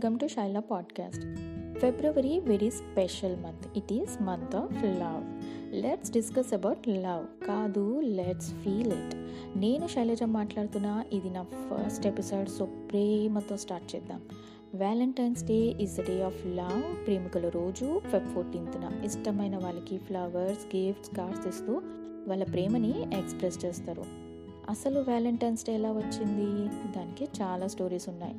Welcome to Shaila podcast February very special month it is month of love let's discuss about love కాదు let's feel it నేను శైలజ మాట్లాడుతున్నా. ఇది నా first episode so ప్రేమతో start చేద్దాం. Valentine's day is the day of love ప్రేమికుల రోజు Feb ఫోర్టీన్త్న ఇష్టమైన వాళ్ళకి ఫ్లవర్స్ గిఫ్ట్స్ కార్డ్స్ ఇస్తూ వాళ్ళ ప్రేమని ఎక్స్ప్రెస్ చేస్తారు. అసలు వ్యాలంటైన్స్ డే ఎలా వచ్చింది? దానికి చాలా స్టోరీస్ ఉన్నాయి.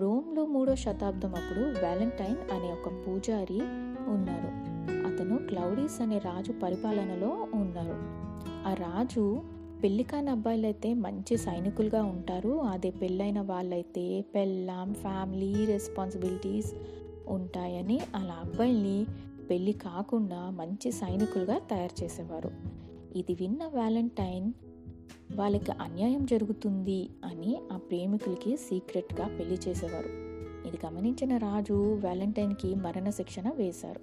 రోమ్లో మూడో శతాబ్దం అప్పుడు వ్యాలంటైన్ అనే ఒక పూజారి ఉన్నారు. అతను క్లౌడీస్ అనే రాజు పరిపాలనలో ఉన్నారు. ఆ రాజు పెళ్ళి కాని అబ్బాయిలైతే మంచి సైనికులుగా ఉంటారు. అదే పెళ్ళైన వాళ్ళైతే పెళ్ళాం ఫ్యామిలీ రెస్పాన్సిబిలిటీస్ ఉంటాయని అలా అబ్బాయిల్ని పెళ్ళి కాకుండా మంచి సైనికులుగా తయారు చేసేవారు. ఇది విన్న వ్యాలంటైన్ వాళ్ళకి అన్యాయం జరుగుతుంది అని ఆ ప్రేమికులకి సీక్రెట్గా పెళ్ళి చేసేవారు. ఇది గమనించిన రాజు వ్యాలంటైన్కి మరణశిక్షణ వేశారు.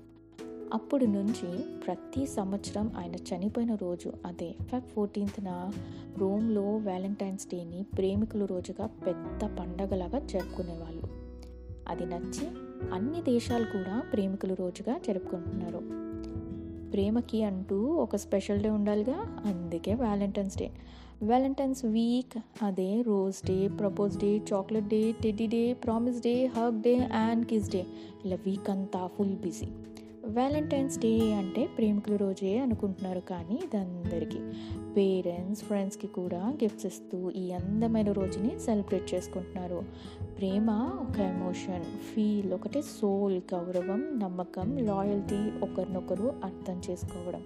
అప్పుడు నుంచి ప్రతి సంవత్సరం ఆయన చనిపోయిన రోజు అదే ఫెబ్ ఫోర్టీన్త్న రోమ్లో వ్యాలంటైన్స్ డేని ప్రేమికుల రోజుగా పెద్ద పండగలాగా జరుపుకునేవాళ్ళు. అది నచ్చి అన్ని దేశాలు కూడా ప్రేమికుల రోజుగా జరుపుకుంటున్నారు. ప్రేమకి అంటూ ఒక స్పెషల్ డే ఉండాలిగా. అందుకే వ్యాలంటైన్స్ డే. వ్యాలంటైన్స్ వీక్ అదే rose day propose day chocolate day teddy day promise day hug day and kiss day. ఇలా వీక్ అంతా ఫుల్ బిజీ. వ్యాలంటైన్స్ డే అంటే ప్రేమికుల రోజే అనుకుంటున్నారు కానీ ఇది అందరికీ. పేరెంట్స్ ఫ్రెండ్స్కి కూడా గిఫ్ట్స్ ఇస్తూ ఈ అందమైన రోజుని సెలబ్రేట్ చేసుకుంటున్నారు. ప్రేమ ఒక ఎమోషన్ ఫీల్ ఒకటే సోల్ గౌరవం నమ్మకం లాయల్టీ ఒకరినొకరు అర్థం చేసుకోవడం.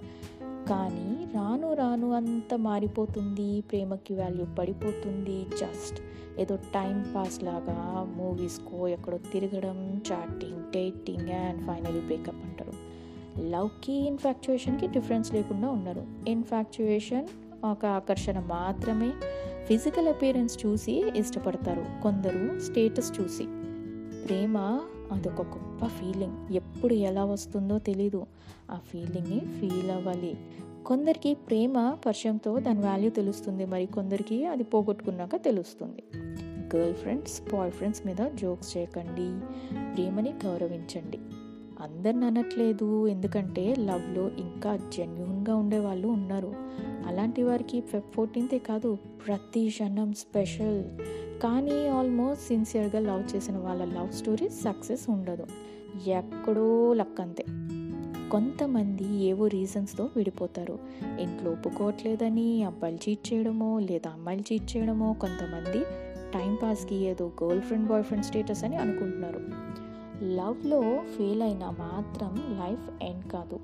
కానీ రాను రాను అంత మారిపోతుంది ప్రేమకి వాల్యూ పడిపోతుంది జస్ట్ ఏదో టైం పాస్ లాగా మూవీస్కో ఎక్కడో తిరగడం chatting dating and finally breakup లవ్కి ఇన్ఫాక్చుయేషన్కి డిఫరెన్స్ లేకుండా ఉన్నారు ఇన్ఫాక్చుయేషన్ ఒక ఆకర్షణ మాత్రమే. ఫిజికల్ అపీరెన్స్ చూసి ఇష్టపడతారు. కొందరు స్టేటస్ చూసి. ప్రేమ అదొక గొప్ప ఫీలింగ్ ఎప్పుడు ఎలా వస్తుందో తెలీదు. ఆ ఫీలింగ్ని ఫీల్ అవ్వాలి. కొందరికి ప్రేమ పరిచయంతో దాని వాల్యూ తెలుస్తుంది. మరి కొందరికి అది పోగొట్టుకున్నాక తెలుస్తుంది. గర్ల్ ఫ్రెండ్స్ బాయ్ ఫ్రెండ్స్ మీద జోక్స్ చేయకండి. ప్రేమని గౌరవించండి. అందరిని అనట్లేదు. ఎందుకంటే లవ్లో ఇంకా జెన్యున్గా ఉండే వాళ్ళు ఉన్నారు. అలాంటి వారికి ఫెబ్ ఫోర్టీన్తే కాదు ప్రతి క్షణం స్పెషల్. కానీ ఆల్మోస్ట్ సిన్సియర్గా లవ్ చేసిన వాళ్ళ లవ్ స్టోరీ సక్సెస్ ఉండదు. ఎక్కడో లక్కంతే కొంతమంది ఏవో రీజన్స్తో విడిపోతారు. ఇంట్లో ఒప్పుకోవట్లేదని అబ్బాయిలు చీట్ చేయడమో లేదా అమ్మాయిలు చీట్ చేయడమో కొంతమంది టైంపాస్కి ఏదో girl friend boy friend status అని అనుకుంటున్నారు. లవ్లో ఫెయిల్ అయినా మాత్రం లైఫ్ ఎండ్ కాదు.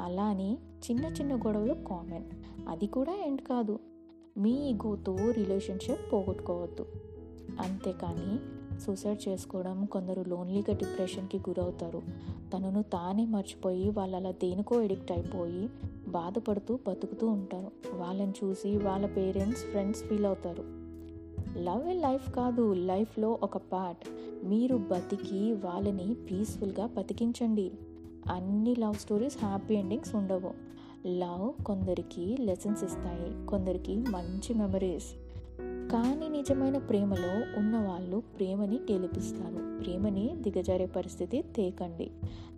అలా అని చిన్న చిన్న గొడవలు కామన్. అది కూడా ఎండ్ కాదు. మీ ఈగోతో రిలేషన్షిప్ పోగొట్టుకోవద్దు. అంతేకాని సూసైడ్ చేసుకోవడం కొందరు లోన్లీగా డిప్రెషన్కి గురవుతారు. తనను తానే మర్చిపోయి వాళ్ళు అలా దేనికో ఎడిక్ట్ అయిపోయి బాధపడుతూ బతుకుతూ ఉంటారు. వాళ్ళని చూసి వాళ్ళ పేరెంట్స్ ఫ్రెండ్స్ ఫీల్ అవుతారు. లవ్ ఏ లైఫ్ కాదు లైఫ్లో ఒక పార్ట్. మీరు బతికి వాళ్ళని పీస్ఫుల్గా బతికించండి. అన్ని లవ్ స్టోరీస్ హ్యాపీ ఎండింగ్స్ ఉండవు. లవ్ కొందరికి లెసన్స్ ఇస్తాయి కొందరికి మంచి మెమరీస్ కానీ నిజమైన ప్రేమలో ఉన్నవాళ్ళు ప్రేమని గెలిపిస్తారు. ప్రేమని దిగజారే పరిస్థితి తేకండి.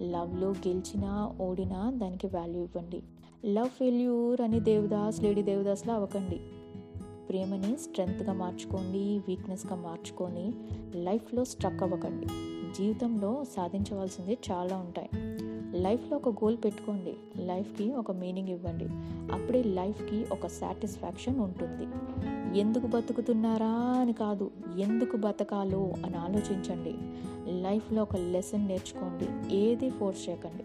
లవ్లో గెలిచినా ఓడినా దానికి వాల్యూ ఇవ్వండి. లవ్ ఫెయిల్యూర్ అని దేవదాస్ లేడీ దేవదాస్లా అవ్వకండి. ప్రేమని స్ట్రెంగ్త్గా మార్చుకోండి వీక్నెస్గా మార్చుకొని లైఫ్లో స్ట్రక్ అవ్వకండి. జీవితంలో సాధించవలసింది చాలా ఉంటాయి. లైఫ్లో ఒక గోల్ పెట్టుకోండి. లైఫ్కి ఒక మీనింగ్ ఇవ్వండి. అప్పుడే లైఫ్కి ఒక సాటిస్ఫాక్షన్ ఉంటుంది. ఎందుకు బతుకుతున్నారా అని కాదు ఎందుకు బతకాలో అని ఆలోచించండి. లైఫ్లో ఒక లెసన్ నేర్చుకోండి. ఏది ఫోర్స్ చేయకండి.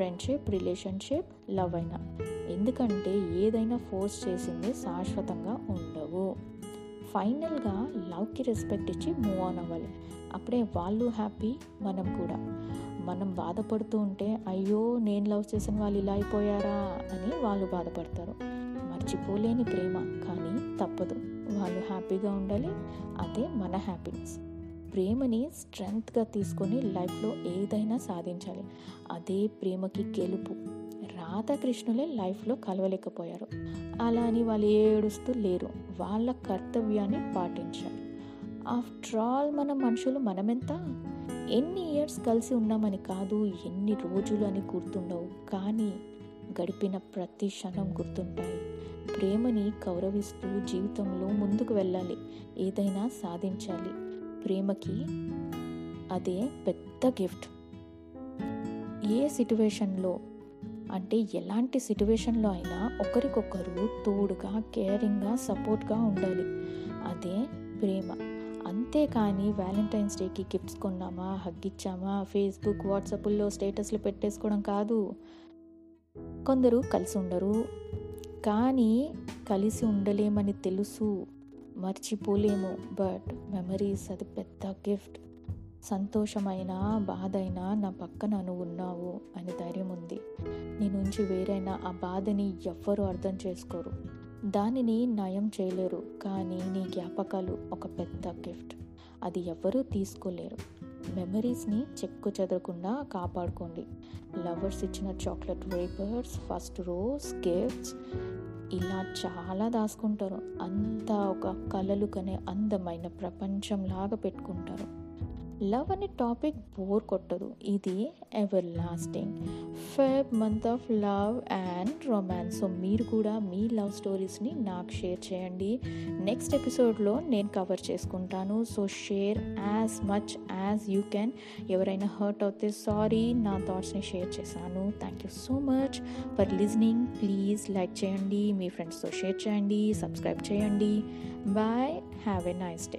ఫ్రెండ్షిప్ రిలేషన్షిప్ లవ్ అయినా. ఎందుకంటే ఏదైనా ఫోర్స్ చేసింది శాశ్వతంగా ఉండవు. ఫైనల్గా లవ్కి రెస్పెక్ట్ ఇచ్చి మూవ్ ఆన్ అవ్వాలి. అప్పుడే వాళ్ళు హ్యాపీ మనం కూడా. మనం బాధపడుతూ ఉంటే అయ్యో నేను లవ్ చేసిన వాళ్ళు ఇలా అయిపోయారా? అని వాళ్ళు బాధపడతారు. మర్చిపోలేని ప్రేమ కానీ తప్పదు. వాళ్ళు హ్యాపీగా ఉండాలి అదే మన హ్యాపీనెస్ ప్రేమని స్ట్రెంగ్త్గా తీసుకొని లైఫ్లో ఏదైనా సాధించాలి. అదే ప్రేమకి గెలుపు. రాధాకృష్ణులే లైఫ్లో కలవలేకపోయారు. అలా అని వాళ్ళు ఏడుస్తూ లేరు. వాళ్ళ కర్తవ్యాన్ని పాటించారు ఆఫ్టర్ ఆల్ మన మనుషులు మనమెంత? ఎన్ని ఇయర్స్ కలిసి ఉన్నామని కాదు ఎన్ని రోజులు అని గుర్తుండవు. కానీ గడిపిన ప్రతి క్షణం గుర్తుంటాయి. ప్రేమని గౌరవిస్తూ జీవితంలో ముందుకు వెళ్ళాలి. ఏదైనా సాధించాలి. ప్రేమకి అదే పెద్ద గిఫ్ట్. ఏ సిట్యువేషన్లో అంటే ఎలాంటి సిట్యువేషన్లో అయినా ఒకరికొకరు తోడుగా కేరింగ్గా సపోర్ట్గా ఉండాలి. అదే ప్రేమ. అంతేకాని వ్యాలంటైన్స్ డేకి గిఫ్ట్స్ కొన్నామా? హగ్ ఇచ్చామా? ఫేస్బుక్ వాట్సాప్లో స్టేటస్లు పెట్టేసుకోవడం కాదు. కొందరు కలిసి ఉండరు. కానీ కలిసి ఉండలేమని తెలుసు. మర్చిపోలేము. బట్ మెమరీస్ అది పెద్ద గిఫ్ట్. సంతోషమైన బాధైనా నా పక్కన నువ్వు ఉన్నావు అని ధైర్యం ఉంది. నీ నుంచి వేరైనా ఆ బాధని ఎవ్వరూ అర్థం చేసుకోరు. దానిని నయం చేయలేరు. కానీ నీ జ్ఞాపకాలు ఒక పెద్ద గిఫ్ట్. అది ఎవ్వరూ తీసుకోలేరు. మెమరీస్ని చెక్కు చెదరకుండా కాపాడుకోండి. లవర్స్ ఇచ్చిన chocolate wafers first rose gifts ఇలా చాలా దాచుకుంటారు. అంతా ఒక కలలు కనే అందమైన ప్రపంచంలాగా పెట్టుకుంటారు. లవ్ అనే టాపిక్ బోర్ కొట్టదు. ఇది everlasting Feb month of love and romance so మీరు కూడా మీ లవ్ స్టోరీస్ని నాకు షేర్ చేయండి. నెక్స్ట్ ఎపిసోడ్లో నేను కవర్ చేసుకుంటాను. So share as much as you can ఎవరైనా హర్ట్ అవుతే సారీ నా థాట్స్ని షేర్ చేశాను. Thank you so much for listening please like చేయండి. మీ ఫ్రెండ్స్తో షేర్ చేయండి. సబ్స్క్రైబ్ చేయండి. Bye have a nice day